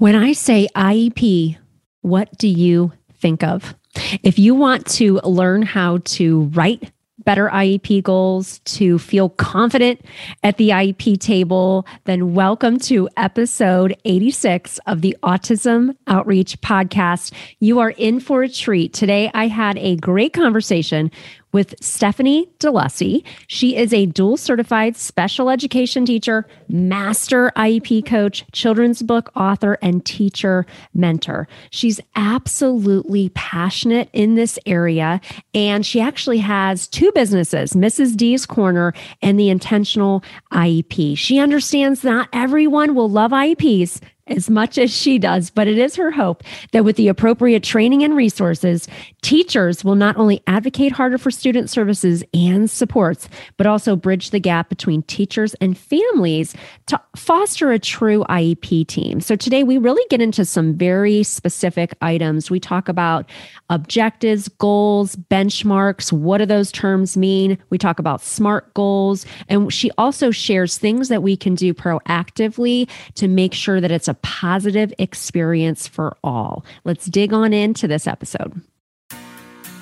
When I say IEP, what do you think of? If you want to learn how to write better IEP goals, to feel confident at the IEP table, then welcome to episode 86 of the Autism Outreach Podcast. You are in for a treat. Today, I had a great conversation with Stephanie DeLussey. She is a dual certified special education teacher, master IEP coach, children's book author, and teacher mentor. She's absolutely passionate in this area. And she actually has two businesses, Mrs. D's Corner and the Intentional IEP. She understands not everyone will love IEPs as much as she does, but it is her hope that with the appropriate training and resources, teachers will not only advocate harder for student services and supports, but also bridge the gap between teachers and families to foster a true IEP team. So today we really get into some very specific items. We talk about objectives, goals, benchmarks. What do those terms mean? We talk about SMART goals. And she also shares things that we can do proactively to make sure that it's a positive experience for all. Let's dig on into this episode.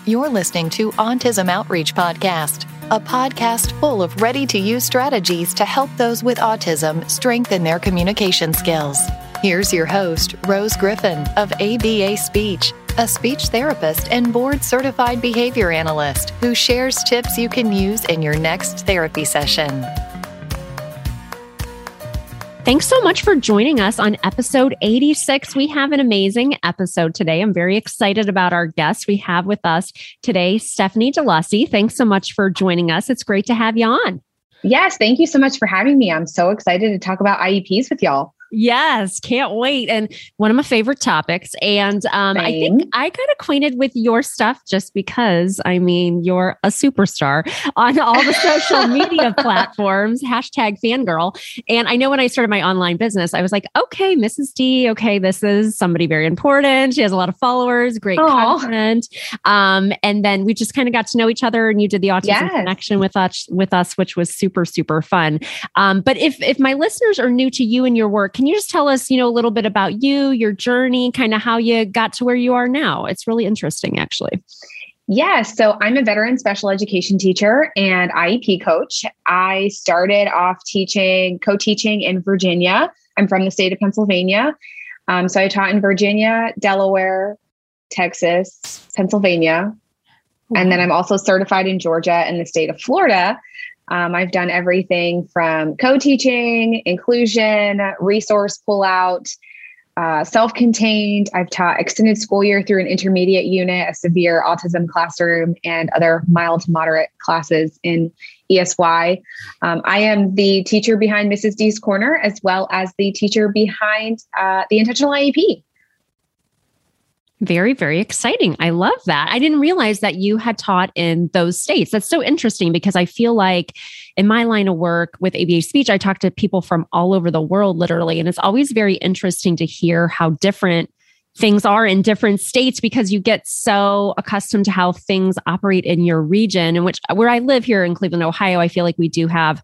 You're listening to Autism Outreach Podcast, a podcast full of ready to use strategies to help those with autism strengthen their communication skills. Here's your host, Rose Griffin of ABA Speech, a speech therapist and board certified behavior analyst who shares tips you can use in your next therapy session. Thanks so much for joining us on episode 86. We have an amazing episode today. I'm very excited about our guest we have with us today, Stephanie DeLussey. Thanks so much for joining us. It's great to have you on. Yes, thank you so much for having me. I'm so excited to talk about IEPs with y'all. Yes, can't wait. And one of my favorite topics. And um, I think I got acquainted with your stuff just because, I mean, you're a superstar on all the social media platforms, hashtag fangirl. And I know when I started my online business, I was like, okay, Mrs. D, okay, this is somebody very important. She has a lot of followers, great Aww. content. Um, and then we just kind of got to know each other and you did the autism yes. connection with us, with us, which was super, super fun. Um, but if, if my listeners are new to you and your work, can you just tell us, you know, a little bit about you, your journey, kind of how you got to where you are now? It's really interesting, actually. Yeah, so I'm a veteran special education teacher and IEP coach. I started off teaching, co teaching in Virginia. I'm from the state of Pennsylvania. Um, so I taught in Virginia, Delaware, Texas, Pennsylvania. And then I'm also certified in Georgia and the state of Florida. Um, I've done everything from co teaching, inclusion, resource pullout, uh, self contained. I've taught extended school year through an intermediate unit, a severe autism classroom, and other mild to moderate classes in ESY. Um, I am the teacher behind Mrs. D's Corner, as well as the teacher behind uh, the Intentional IEP. Very, very exciting. I love that. I didn't realize that you had taught in those states. That's so interesting because I feel like in my line of work with ABA speech, I talk to people from all over the world, literally. And it's always very interesting to hear how different things are in different states because you get so accustomed to how things operate in your region in which where I live here in Cleveland, Ohio, I feel like we do have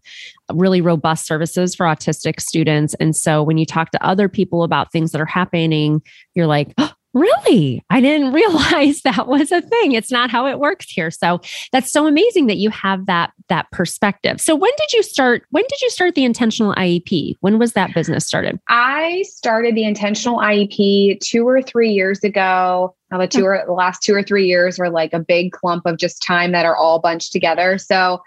really robust services for autistic students. And so when you talk to other people about things that are happening, you're like, oh, Really? I didn't realize that was a thing. It's not how it works here. So that's so amazing that you have that that perspective. So when did you start when did you start the intentional IEP? When was that business started? I started the intentional IEP 2 or 3 years ago. Now the two hmm. or the last 2 or 3 years were like a big clump of just time that are all bunched together. So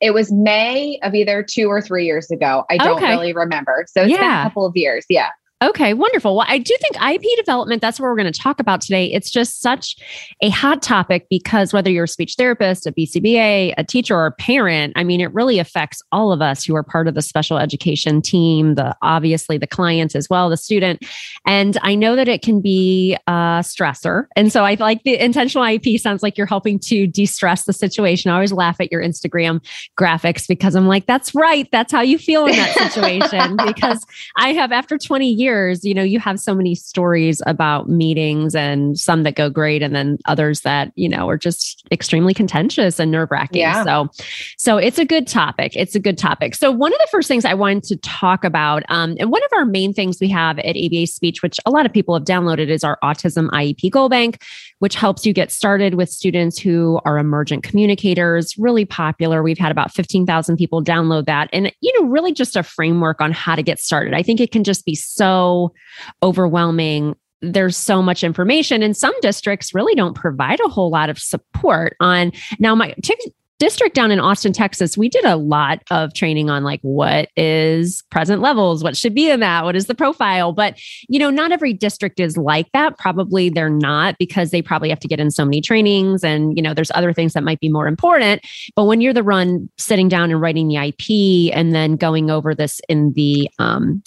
it was May of either two or three years ago. I don't okay. really remember. So it's yeah. been a couple of years. Yeah. Okay, wonderful. Well, I do think IEP development, that's what we're going to talk about today. It's just such a hot topic because whether you're a speech therapist, a BCBA, a teacher, or a parent, I mean, it really affects all of us who are part of the special education team, the obviously the clients as well, the student. And I know that it can be a stressor. And so I like the intentional IEP sounds like you're helping to de-stress the situation. I always laugh at your Instagram graphics because I'm like, that's right. That's how you feel in that situation. because I have, after 20 years, years, you know, you have so many stories about meetings and some that go great and then others that, you know, are just extremely contentious and nerve wracking. Yeah. So, so it's a good topic. It's a good topic. So one of the first things I wanted to talk about, um, and one of our main things we have at ABA Speech, which a lot of people have downloaded, is our Autism IEP Goal Bank, which helps you get started with students who are emergent communicators. Really popular. We've had about 15,000 people download that. And, you know, really just a framework on how to get started. I think it can just be so overwhelming there's so much information and some districts really don't provide a whole lot of support on now my t- district down in Austin, Texas, we did a lot of training on like what is present levels, what should be in that, what is the profile. But, you know, not every district is like that. Probably they're not because they probably have to get in so many trainings and, you know, there's other things that might be more important. But when you're the run sitting down and writing the IEP and then going over this in the um,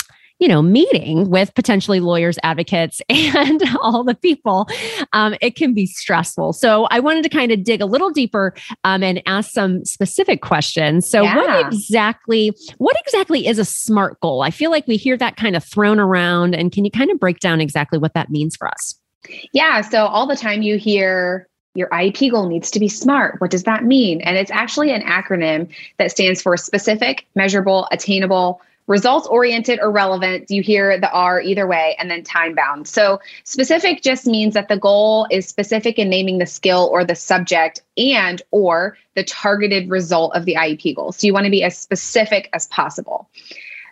you know, meeting with potentially lawyers, advocates, and all the people, um, it can be stressful. So I wanted to kind of dig a little deeper um, and ask some specific questions. So yeah. what exactly, what exactly is a SMART goal? I feel like we hear that kind of thrown around, and can you kind of break down exactly what that means for us? Yeah. So all the time you hear your IEP goal needs to be SMART. What does that mean? And it's actually an acronym that stands for specific, measurable, attainable, results oriented or relevant you hear the r either way and then time bound. So specific just means that the goal is specific in naming the skill or the subject and or the targeted result of the iep goal. So you want to be as specific as possible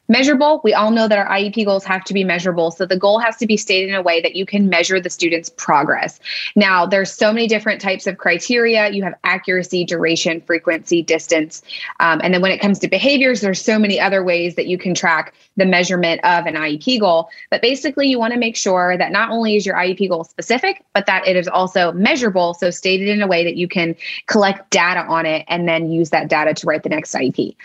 Measurable, we all know that our IEP goals have to be measurable. So the goal has to be stated in a way that you can measure the student's progress. Now, there's so many different types of criteria. You have accuracy, duration, frequency, distance. Um, and then when it comes to behaviors, there's so many other ways that you can track the measurement of an IEP goal. But basically, you want to make sure that not only is your IEP goal specific, but that it is also measurable. So stated in a way that you can collect data on it and then use that data to write the next IEP.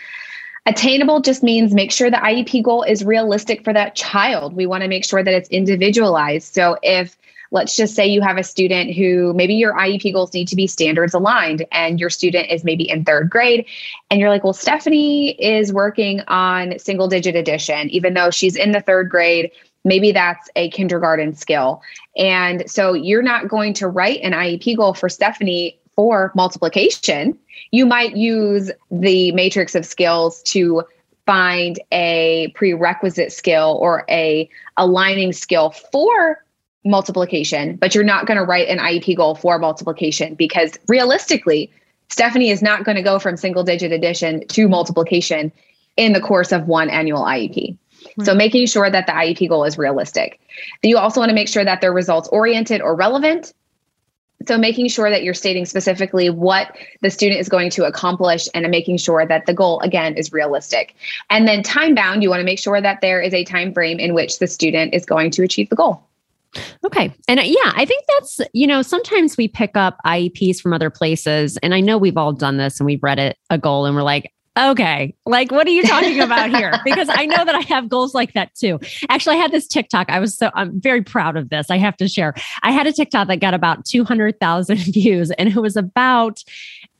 Attainable just means make sure the IEP goal is realistic for that child. We want to make sure that it's individualized. So if let's just say you have a student who maybe your IEP goals need to be standards aligned and your student is maybe in third grade and you're like, well, Stephanie is working on single digit addition, even though she's in the third grade. Maybe that's a kindergarten skill. And so you're not going to write an IEP goal for Stephanie for multiplication, you might use the matrix of skills to find a prerequisite skill or a aligning skill for multiplication, but you're not going to write an IEP goal for multiplication because realistically, Stephanie is not going to go from single digit addition to multiplication in the course of one annual IEP. Right. Hmm. So making sure that the IEP goal is realistic. You also want to make sure that they're results oriented or relevant so making sure that you're stating specifically what the student is going to accomplish and making sure that the goal again is realistic and then time bound you want to make sure that there is a time frame in which the student is going to achieve the goal Okay. And uh, yeah, I think that's, you know, sometimes we pick up IEPs from other places. And I know we've all done this and we've read it a goal and we're like, okay, like what are you talking about here? Because I know that I have goals like that too. Actually, I had this TikTok. I was so I'm very proud of this. I have to share. I had a TikTok that got about 200,000 views and it was about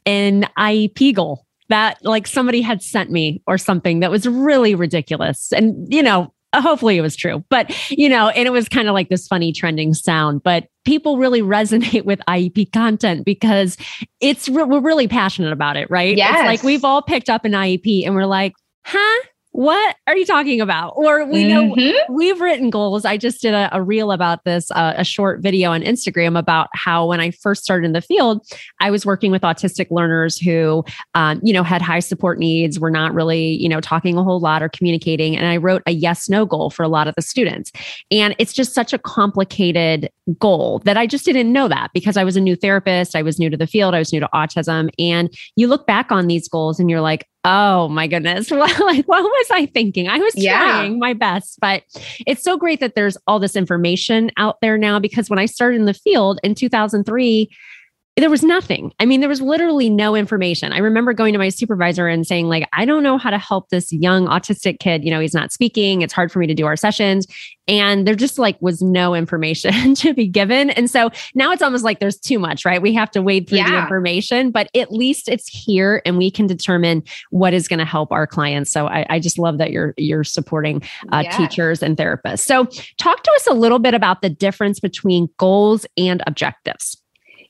an IEP goal that like somebody had sent me or something that was really ridiculous. And you know, hopefully it was true but you know and it was kind of like this funny trending sound but people really resonate with iep content because it's we're really passionate about it right? It's like we've all picked up an iep and we're like huh what are you talking about? Or we know mm-hmm. we've written goals. I just did a, a reel about this, uh, a short video on Instagram about how when I first started in the field, I was working with autistic learners who, um, you know, had high support needs, were not really, you know, talking a whole lot or communicating. And I wrote a yes no goal for a lot of the students. And it's just such a complicated goal that I just didn't know that because I was a new therapist. I was new to the field. I was new to autism. And you look back on these goals and you're like, Oh my goodness. like, what was I thinking? I was yeah. trying my best, but it's so great that there's all this information out there now because when I started in the field in 2003, there was nothing. I mean, there was literally no information. I remember going to my supervisor and saying, like, I don't know how to help this young autistic kid. You know, he's not speaking. It's hard for me to do our sessions. And there just like was no information to be given. And so now it's almost like there's too much, right? We have to wade through yeah. the information, but at least it's here and we can determine what is going to help our clients. So I, I, just love that you're you're supporting uh, yeah. teachers and therapists. So talk to us a little bit about the difference between goals and objectives.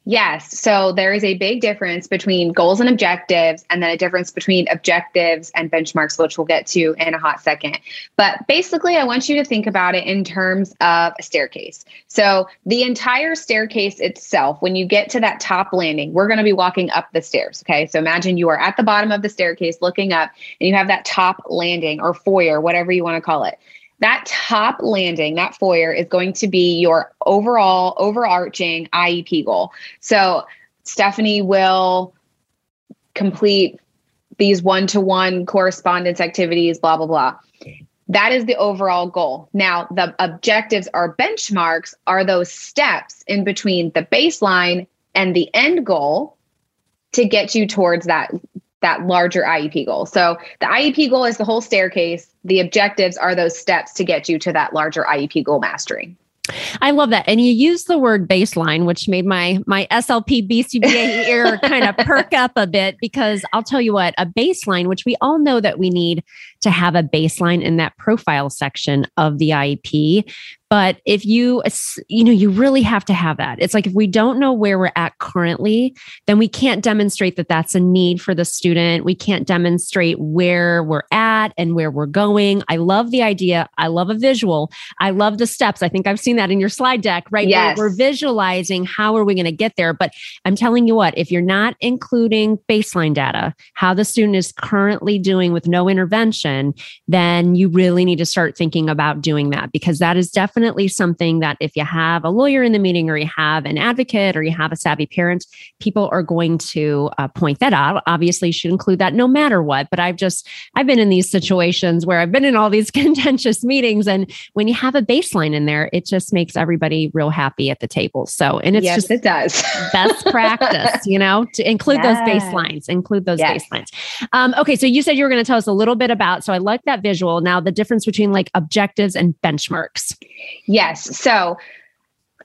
Yes. So there is a big difference between goals and objectives, and then a difference between objectives and benchmarks, which we'll get to in a hot second. But basically, I want you to think about it in terms of a staircase. So the entire staircase itself, when you get to that top landing, we're going to be walking up the stairs. Okay. So imagine you are at the bottom of the staircase looking up, and you have that top landing or foyer, whatever you want to call it that top landing, that foyer is going to be your overall overarching IEP goal. So Stephanie will complete these one to one correspondence activities, blah, blah, blah. That is the overall goal. Now, the objectives or benchmarks are those steps in between the baseline and the end goal to get you towards that that larger IEP goal. So the IEP goal is the whole staircase. The objectives are those steps to get you to that larger IEP goal mastery. I love that. And you use the word baseline, which made my my SLP BCBA ear kind of perk up a bit because I'll tell you what, a baseline, which we all know that we need to have a baseline in that profile section of the IEP, but if you, you know, you really have to have that. It's like if we don't know where we're at currently, then we can't demonstrate that that's a need for the student. We can't demonstrate where we're at and where we're going. I love the idea. I love a visual. I love the steps. I think I've seen that in your slide deck, right? Yes. We're, we're visualizing how are we going to get there. But I'm telling you what, if you're not including baseline data, how the student is currently doing with no intervention, then you really need to start thinking about doing that because that is definitely definitely something that if you have a lawyer in the meeting or you have an advocate or you have a savvy parent, people are going to uh, point that out. Obviously, you should include that no matter what. But I've just, I've been in these situations where I've been in all these contentious meetings. And when you have a baseline in there, it just makes everybody real happy at the table. So, and it's yes, just, it does. best practice, you know, to include yes. those baselines, include those yes. baselines. Um, okay. So you said you were going to tell us a little bit about, so I like that visual. Now, the difference between like objectives and benchmarks. Yes. So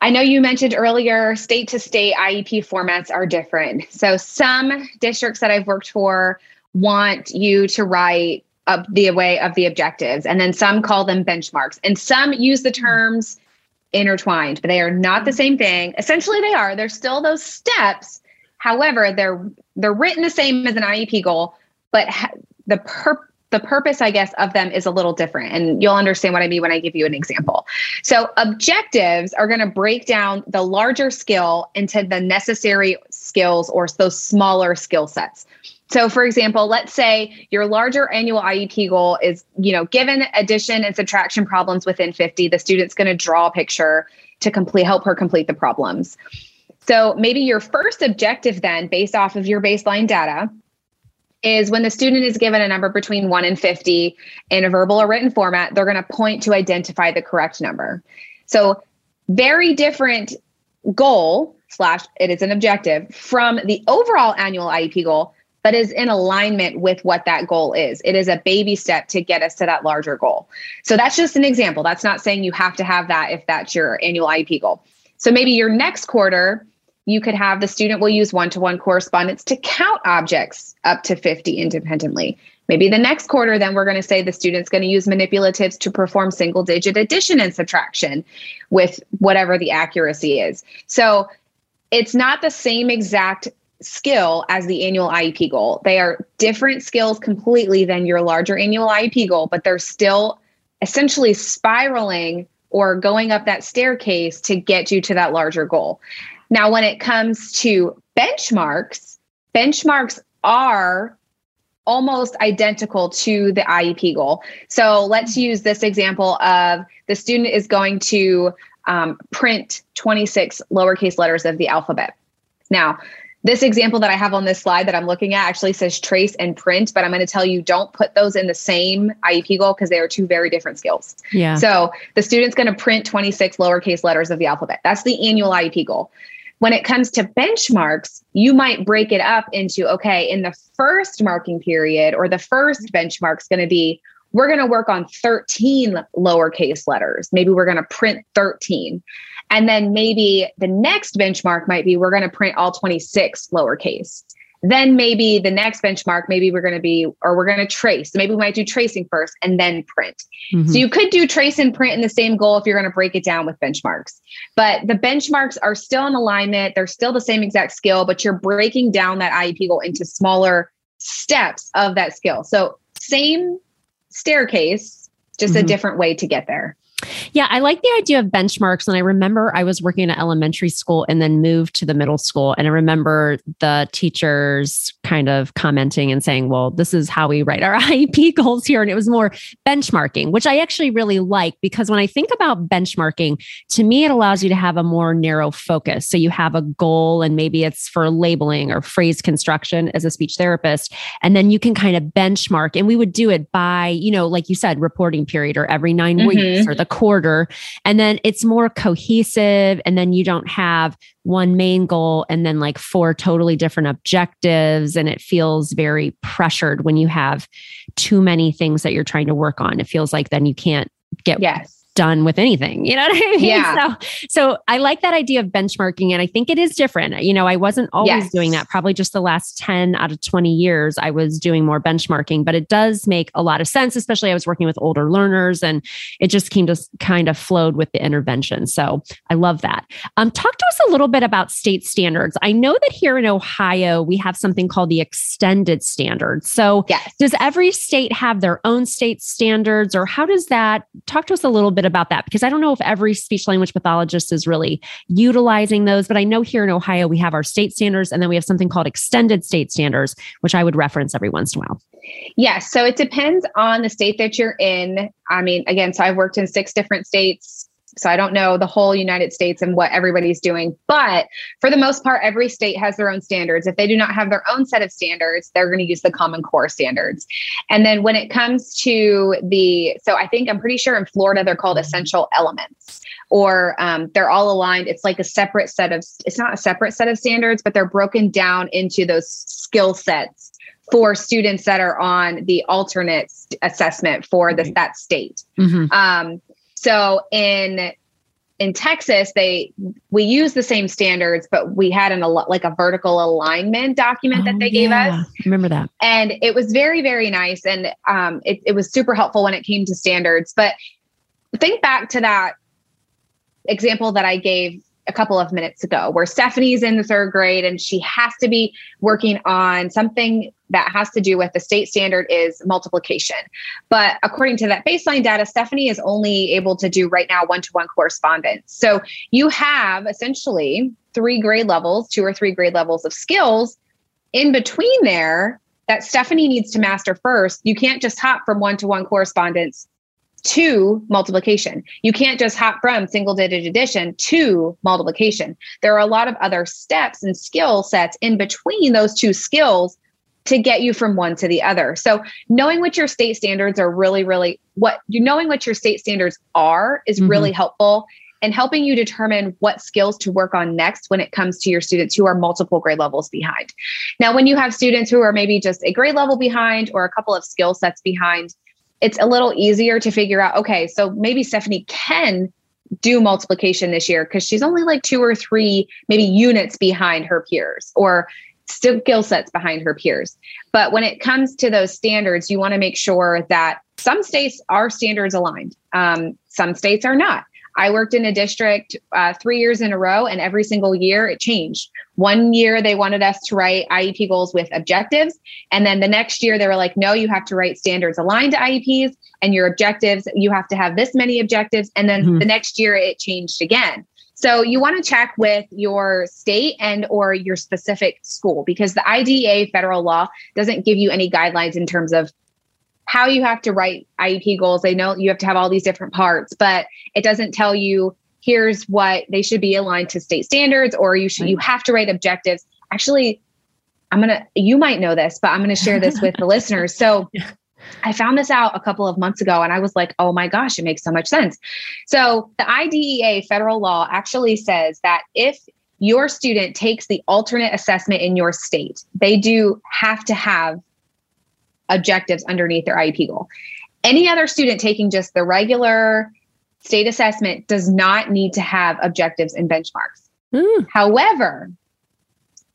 I know you mentioned earlier state to state IEP formats are different. So some districts that I've worked for want you to write up the way of the objectives, and then some call them benchmarks, and some use the terms intertwined, but they are not the same thing. Essentially, they are. They're still those steps. However, they're they're written the same as an IEP goal, but ha- the purpose the purpose, I guess, of them is a little different. And you'll understand what I mean when I give you an example. So, objectives are going to break down the larger skill into the necessary skills or those smaller skill sets. So, for example, let's say your larger annual IEP goal is, you know, given addition and subtraction problems within 50, the student's going to draw a picture to complete help her complete the problems. So, maybe your first objective then based off of your baseline data is when the student is given a number between 1 and 50 in a verbal or written format, they're going to point to identify the correct number. So, very different goal slash it is an objective from the overall annual IEP goal, but is in alignment with what that goal is. It is a baby step to get us to that larger goal. So that's just an example. That's not saying you have to have that if that's your annual IEP goal. So maybe your next quarter you could have the student will use one to one correspondence to count objects up to 50 independently. Maybe the next quarter, then we're going to say the student's going to use manipulatives to perform single digit addition and subtraction with whatever the accuracy is. So it's not the same exact skill as the annual IEP goal. They are different skills completely than your larger annual IEP goal, but they're still essentially spiraling or going up that staircase to get you to that larger goal. Now, when it comes to benchmarks, benchmarks are almost identical to the IEP goal. So let's use this example of the student is going to um, print 26 lowercase letters of the alphabet. Now, this example that I have on this slide that I'm looking at actually says trace and print, but I'm going to tell you don't put those in the same IEP goal because they are two very different skills. Yeah. So the student's going to print 26 lowercase letters of the alphabet. That's the annual IEP goal. When it comes to benchmarks, you might break it up into okay, in the first marking period or the first benchmark is going to be we're going to work on 13 lowercase letters. Maybe we're going to print 13. And then maybe the next benchmark might be we're going to print all 26 lowercase. Then maybe the next benchmark, maybe we're going to be, or we're going to trace. Maybe we might do tracing first and then print. Mm-hmm. So you could do trace and print in the same goal if you're going to break it down with benchmarks. But the benchmarks are still in alignment. They're still the same exact skill, but you're breaking down that IEP goal into smaller steps of that skill. So same staircase, just mm-hmm. a different way to get there. Yeah, I like the idea of benchmarks. And I remember I was working at elementary school and then moved to the middle school. And I remember the teachers kind of commenting and saying, well, this is how we write our IEP goals here. And it was more benchmarking, which I actually really like because when I think about benchmarking, to me, it allows you to have a more narrow focus. So you have a goal and maybe it's for labeling or phrase construction as a speech therapist. And then you can kind of benchmark. And we would do it by, you know, like you said, reporting period or every 9 mm-hmm. weeks or the quarter. And then it's more cohesive. And then you don't have one main goal and then like four totally different objectives. And it feels very pressured when you have too many things that you're trying to work on. It feels like then you can't get yes done with anything. You know what I mean? Yeah. So, so I like that idea of benchmarking. And I think it is different. You know, I wasn't always yes. doing that. Probably just the last 10 out of 20 years, I was doing more benchmarking, but it does make a lot of sense, especially I was working with older learners and it just came to kind of flowed with the intervention. So I love that. Um, talk to us a little bit about state standards. I know that here in Ohio, we have something called the extended standards. So yes. does every state have their own state standards or how does that talk to us a little bit bit about that because I don't know if every speech language pathologist is really utilizing those, but I know here in Ohio we have our state standards and then we have something called extended state standards, which I would reference every once in a while. Yes. So it depends on the state that you're in. I mean, again, so I've worked in six different states. So I don't know the whole United States and what everybody's doing, but for the most part, every state has their own standards. If they do not have their own set of standards, they're going to use the Common Core standards. And then when it comes to the, so I think I'm pretty sure in Florida they're called essential elements or um, they're all aligned. It's like a separate set of, it's not a separate set of standards, but they're broken down into those skill sets for students that are on the alternate assessment for the, that state. Mm-hmm. Um, so in in Texas, they we use the same standards, but we had an like a vertical alignment document oh, that they gave yeah. us. Remember that? And it was very very nice, and um, it, it was super helpful when it came to standards. But think back to that example that I gave a couple of minutes ago, where Stephanie's in the third grade and she has to be working on something that has to do with the state standard is multiplication. But according to that baseline data, Stephanie is only able to do right now one to one correspondence. So you have essentially three grade levels, two or three grade levels of skills in between there that Stephanie needs to master first. You can't just hop from one to one correspondence to multiplication. You can't just hop from single digit addition to multiplication. There are a lot of other steps and skill sets in between those two skills to get you from one to the other. So knowing what your state standards are really, really what you knowing what your state standards are is mm-hmm. really helpful and helping you determine what skills to work on next when it comes to your students who are multiple grade levels behind. Now, when you have students who are maybe just a grade level behind or a couple of skill sets behind, it's a little easier to figure out okay, so maybe Stephanie can do multiplication this year because she's only like two or three maybe units behind her peers or skill sets behind her peers. But when it comes to those standards, you want to make sure that some states are standards aligned, um, some states are not. I worked in a district uh, three years in a row, and every single year it changed. One year they wanted us to write IEP goals with objectives. And then the next year they were like, no, you have to write standards aligned to IEPs and your objectives, you have to have this many objectives. And then mm-hmm. the next year it changed again. So you want to check with your state and or your specific school because the IDEA federal law doesn't give you any guidelines in terms of how you have to write IEP goals. They know you have to have all these different parts, but it doesn't tell you here's what they should be aligned to state standards or you should you have to write objectives. Actually, I'm going to you might know this, but I'm going to share this with the listeners. So I found this out a couple of months ago and I was like, "Oh my gosh, it makes so much sense." So, the IDEA federal law actually says that if your student takes the alternate assessment in your state, they do have to have objectives underneath their IEP goal. Any other student taking just the regular state assessment does not need to have objectives and benchmarks. Mm. However,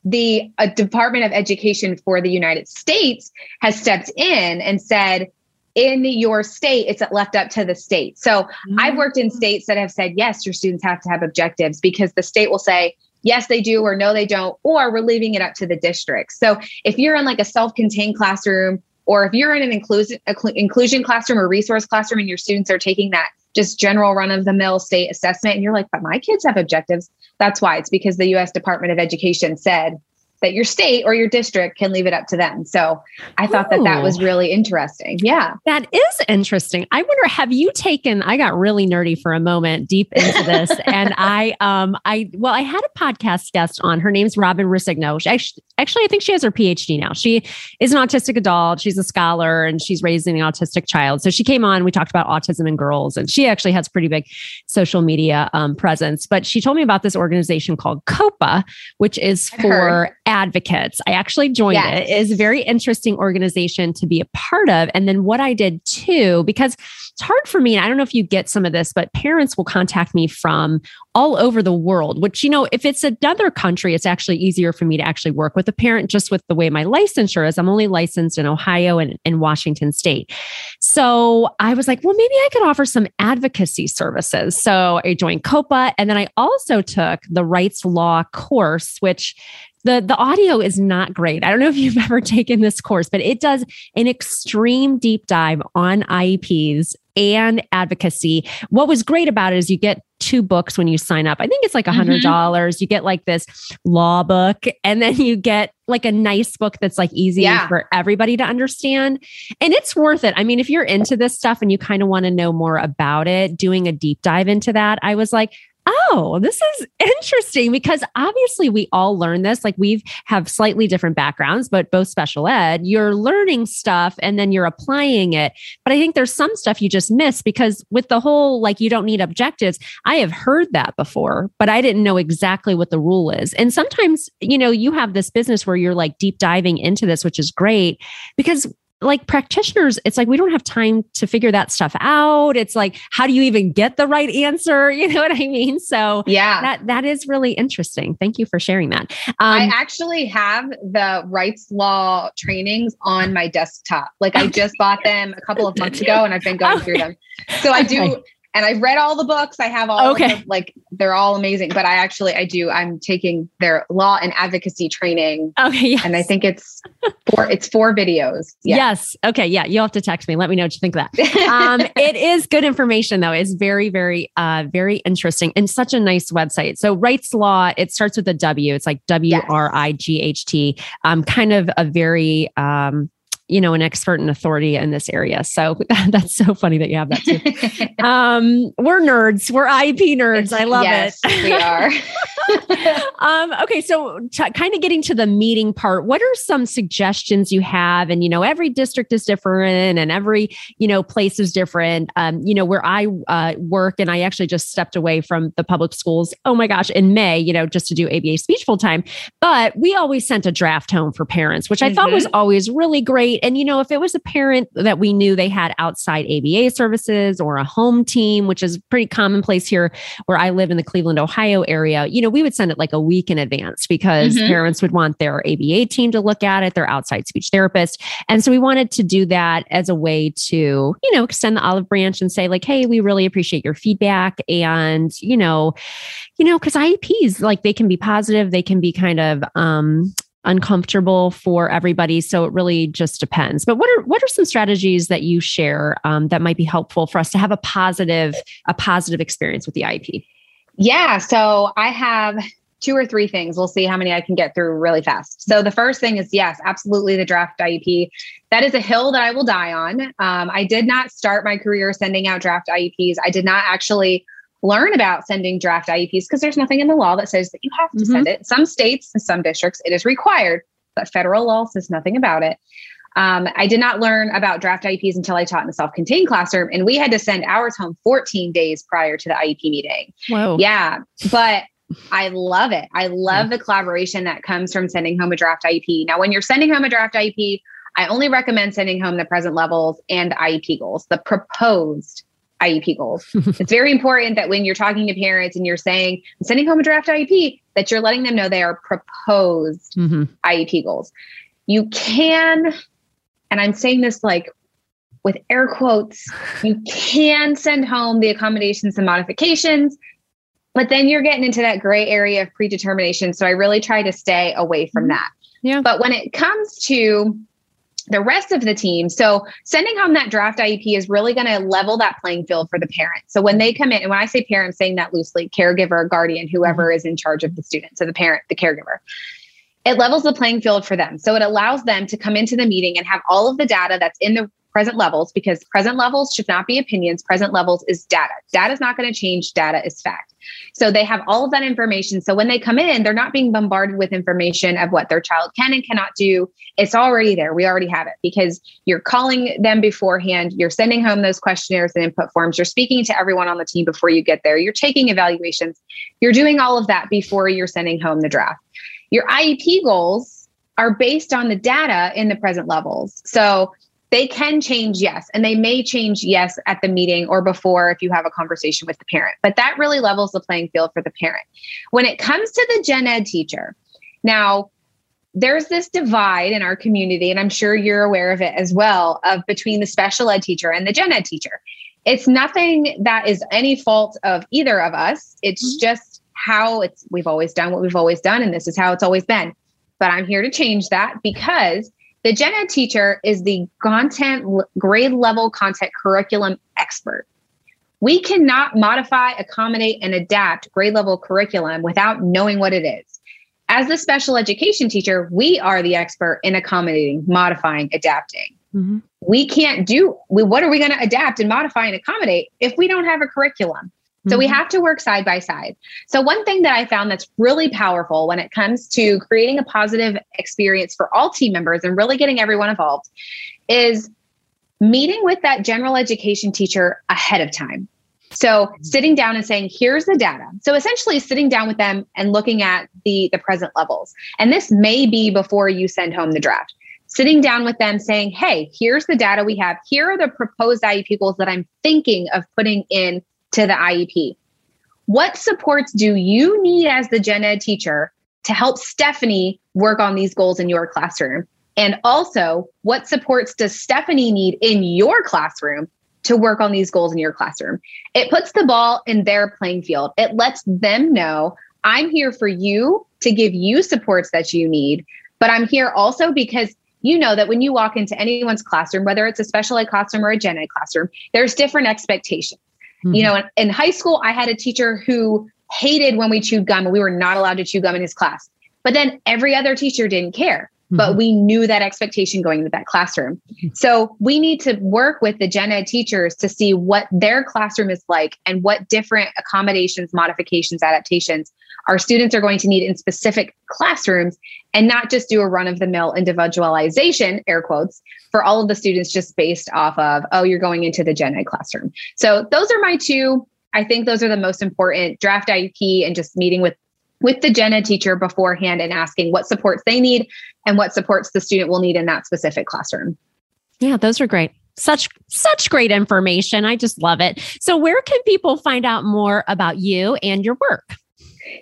the uh, Department of Education for the United States has stepped in and said, in your state, it's left up to the state. So mm-hmm. I've worked in states that have said, yes, your students have to have objectives because the state will say, yes, they do, or no, they don't, or we're leaving it up to the district. So if you're in like a self contained classroom, or if you're in an inclusion, inclusion classroom or resource classroom and your students are taking that just general run of the mill state assessment, and you're like, but my kids have objectives, that's why. It's because the US Department of Education said that your state or your district can leave it up to them. So I thought Ooh. that that was really interesting. Yeah. That is interesting. I wonder have you taken I got really nerdy for a moment deep into this and I um I well I had a podcast guest on. Her name's Robin Roscigno. Actually, actually I think she has her PhD now. She is an autistic adult, she's a scholar and she's raising an autistic child. So she came on, we talked about autism in girls and she actually has pretty big social media um, presence, but she told me about this organization called COPAA, which is for advocates. I actually joined yes. it. It is a very interesting organization to be a part of. And then what I did too, because it's hard for me, I don't know if you get some of this, but parents will contact me from all over the world, which, you know, if it's another country, it's actually easier for me to actually work with a parent just with the way my licensure is. I'm only licensed in Ohio and in Washington state. So I was like, well, maybe I could offer some advocacy services. So I joined COPAA. And then I also took the Wrightslaw course, which the the audio is not great. I don't know if you've ever taken this course, but it does an extreme deep dive on IEPs and advocacy. What was great about it is you get two books when you sign up. I think it's like a hundred mm-hmm. dollars. Mm-hmm. You get like this law book, and then you get like a nice book that's like easy yeah. for everybody to understand. And it's worth it. I mean, if you're into this stuff and you kind of want to know more about it, doing a deep dive into that, I was like, oh, this is interesting because obviously we all learn this. Like we have have slightly different backgrounds, but both special ed, you're learning stuff and then you're applying it. But I think there's some stuff you just miss because with the whole like you don't need objectives, I have heard that before, but I didn't know exactly what the rule is. And sometimes, you know, you have this business where you're like deep diving into this, which is great because like practitioners, it's like we don't have time to figure that stuff out. It's like, how do you even get the right answer? You know what I mean? So yeah, that that is really interesting. Thank you for sharing that. Um, I actually have the Wrightslaw trainings on my desktop. Like I just bought them a couple of months ago and I've been going okay. through them. So I do okay and I've read all the books. I have all okay. Them, like they're all amazing. But I actually I do. I'm taking their law and advocacy training. Okay. Yes. And I think it's four. It's four videos. Yeah. Yes. Okay. Yeah. You'll have to text me. Let me know what you think of that. Um, it is good information though. It's very very uh very interesting and such a nice website. So Wrightslaw. It starts with a W. It's like W R I G H T. Um, kind of a very um you know, an expert and authority in this area. So that's so funny that you have that too. um, we're nerds. We're IEP nerds. I love yes, it. we are. um, okay, so t- kind of getting to the meeting part. What are some suggestions you have? And you know, every district is different, and every you know place is different. Um, you know, where I uh, work, and I actually just stepped away from the public schools. Oh my gosh, in May, you know, just to do ABA speech full time. But we always sent a draft home for parents, which I mm-hmm. thought was mm-hmm. always really great and, you know, if it was a parent that we knew they had outside ABA services or a home team, which is pretty commonplace here where I live in the Cleveland, Ohio area, you know, we would send it like a week in advance because mm-hmm. parents would want their ABA team to look at it, their outside speech therapist. And so we wanted to do that as a way to, you know, extend the olive branch and say, like, hey, we really appreciate your feedback. And, you know, you know, because IEPs, like they can be positive, they can be kind of um, uncomfortable for everybody. So it really just depends. But what are what are some strategies that you share um, that might be helpful for us to have a positive a positive experience with the iep yeah so i have two or three things. We'll see how many i can get through really fast. So the first thing is yes absolutely the draft iep that is a hill that i will die on. Um, i did not start my career sending out draft ieps i did not actually learn about sending draft IEPs because there's nothing in the law that says that you have to mm-hmm. send it. Some states and some districts, it is required, but federal law says nothing about it. Um, I did not learn about draft IEPs until I taught in a self contained classroom, and we had to send ours home 14 days prior to the IEP meeting. Wow. Yeah. But I love it. I love yeah. the collaboration that comes from sending home a draft IEP. Now, when you're sending home a draft IEP, I only recommend sending home the present levels and IEP goals, the proposed IEP goals. it's very important that when you're talking to parents and you're saying, I'm sending home a draft IEP, that you're letting them know they are proposed mm-hmm. IEP goals. You can, and I'm saying this like with air quotes, you can send home the accommodations and modifications, but then you're getting into that gray area of predetermination. So I really try to stay away from mm-hmm. that. Yeah. But when it comes to the rest of the team. So sending home that draft IEP is really going to level that playing field for the parent. So when they come in, and when I say parent, I'm saying that loosely, caregiver, guardian, whoever mm-hmm. is in charge of the student. So the parent, the caregiver. It levels the playing field for them. So it allows them to come into the meeting and have all of the data that's in the present levels because present levels should not be opinions. Present levels is data. Data is not going to change. Data is fact. So they have all of that information. So when they come in, they're not being bombarded with information of what their child can and cannot do. It's already there. We already have it because you're calling them beforehand. You're sending home those questionnaires and input forms. You're speaking to everyone on the team before you get there. You're taking evaluations. You're doing all of that before you're sending home the draft. Your IEP goals are based on the data in the present levels. So they can change yes and they may change yes at the meeting or before if you have a conversation with the parent but that really levels the playing field for the parent when it comes to the gen ed teacher now there's this divide in our community and i'm sure you're aware of it as well of between the special ed teacher and the gen ed teacher it's nothing that is any fault of either of us it's mm-hmm. just how it's we've always done what we've always done and this is how it's always been but i'm here to change that because the gen ed teacher is the content grade level content curriculum expert. We cannot modify, accommodate, and adapt grade level curriculum without knowing what it is. As the special education teacher, we are the expert in accommodating, modifying, adapting. Mm-hmm. We can't do, we, what are we going to adapt and modify and accommodate if we don't have a curriculum? So we mm-hmm. have to work side by side. So one thing that I found that's really powerful when it comes to creating a positive experience for all team members and really getting everyone involved is meeting with that general education teacher ahead of time. So mm-hmm. sitting down and saying, here's the data. So essentially sitting down with them and looking at the, the present levels. And this may be before you send home the draft. Sitting down with them saying, hey, here's the data we have. Here are the proposed IEP goals that I'm thinking of putting in to the IEP. What supports do you need as the gen ed teacher to help Stephanie work on these goals in your classroom? And also, what supports does Stephanie need in your classroom to work on these goals in your classroom? It puts the ball in their playing field. It lets them know I'm here for you to give you supports that you need, but I'm here also because you know that when you walk into anyone's classroom, whether it's a special ed classroom or a gen ed classroom, there's different expectations. Mm-hmm. You know, in, in high school, I had a teacher who hated when we chewed gum and we were not allowed to chew gum in his class. But then every other teacher didn't care. Mm-hmm. But we knew that expectation going into that classroom. Mm-hmm. So we need to work with the gen ed teachers to see what their classroom is like and what different accommodations, modifications, adaptations our students are going to need in specific classrooms and not just do a run of the mill individualization, air quotes, for all of the students just based off of, oh, you're going into the gen ed classroom. So those are my two. I think those are the most important draft IEP and just meeting with with the gen ed teacher beforehand and asking what supports they need and what supports the student will need in that specific classroom. Yeah, those are great. Such such great information. I just love it. So where can people find out more about you and your work?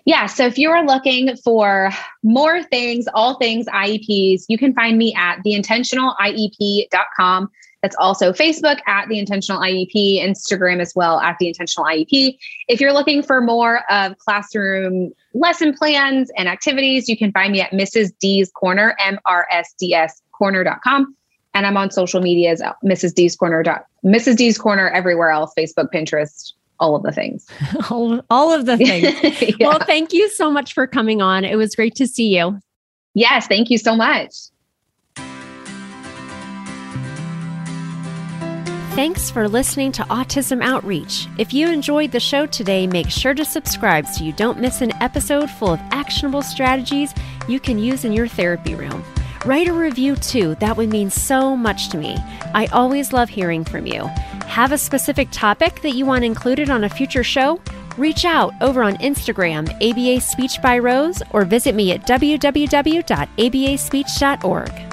Yeah. So if you are looking for more things, all things IEPs, you can find me at theintentionaliep.com. That's also Facebook at the Intentional IEP, Instagram as well at the Intentional IEP. If you're looking for more of classroom lesson plans and activities, you can find me at Mrs. D's Corner, M R S D S corner.com. And I'm on social media as Mrs. D's Corner. Mrs. D's Corner everywhere else Facebook, Pinterest, all of the things. all, all of the things. yeah. Well, thank you so much for coming on. It was great to see you. Yes, thank you so much. Thanks for listening to Autism Outreach. If you enjoyed the show today, make sure to subscribe so you don't miss an episode full of actionable strategies you can use in your therapy room. Write a review too, that would mean so much to me. I always love hearing from you. Have a specific topic that you want included on a future show? reach out over on Instagram, ABA Speech by Rose, or visit me at www.abaspeech.org.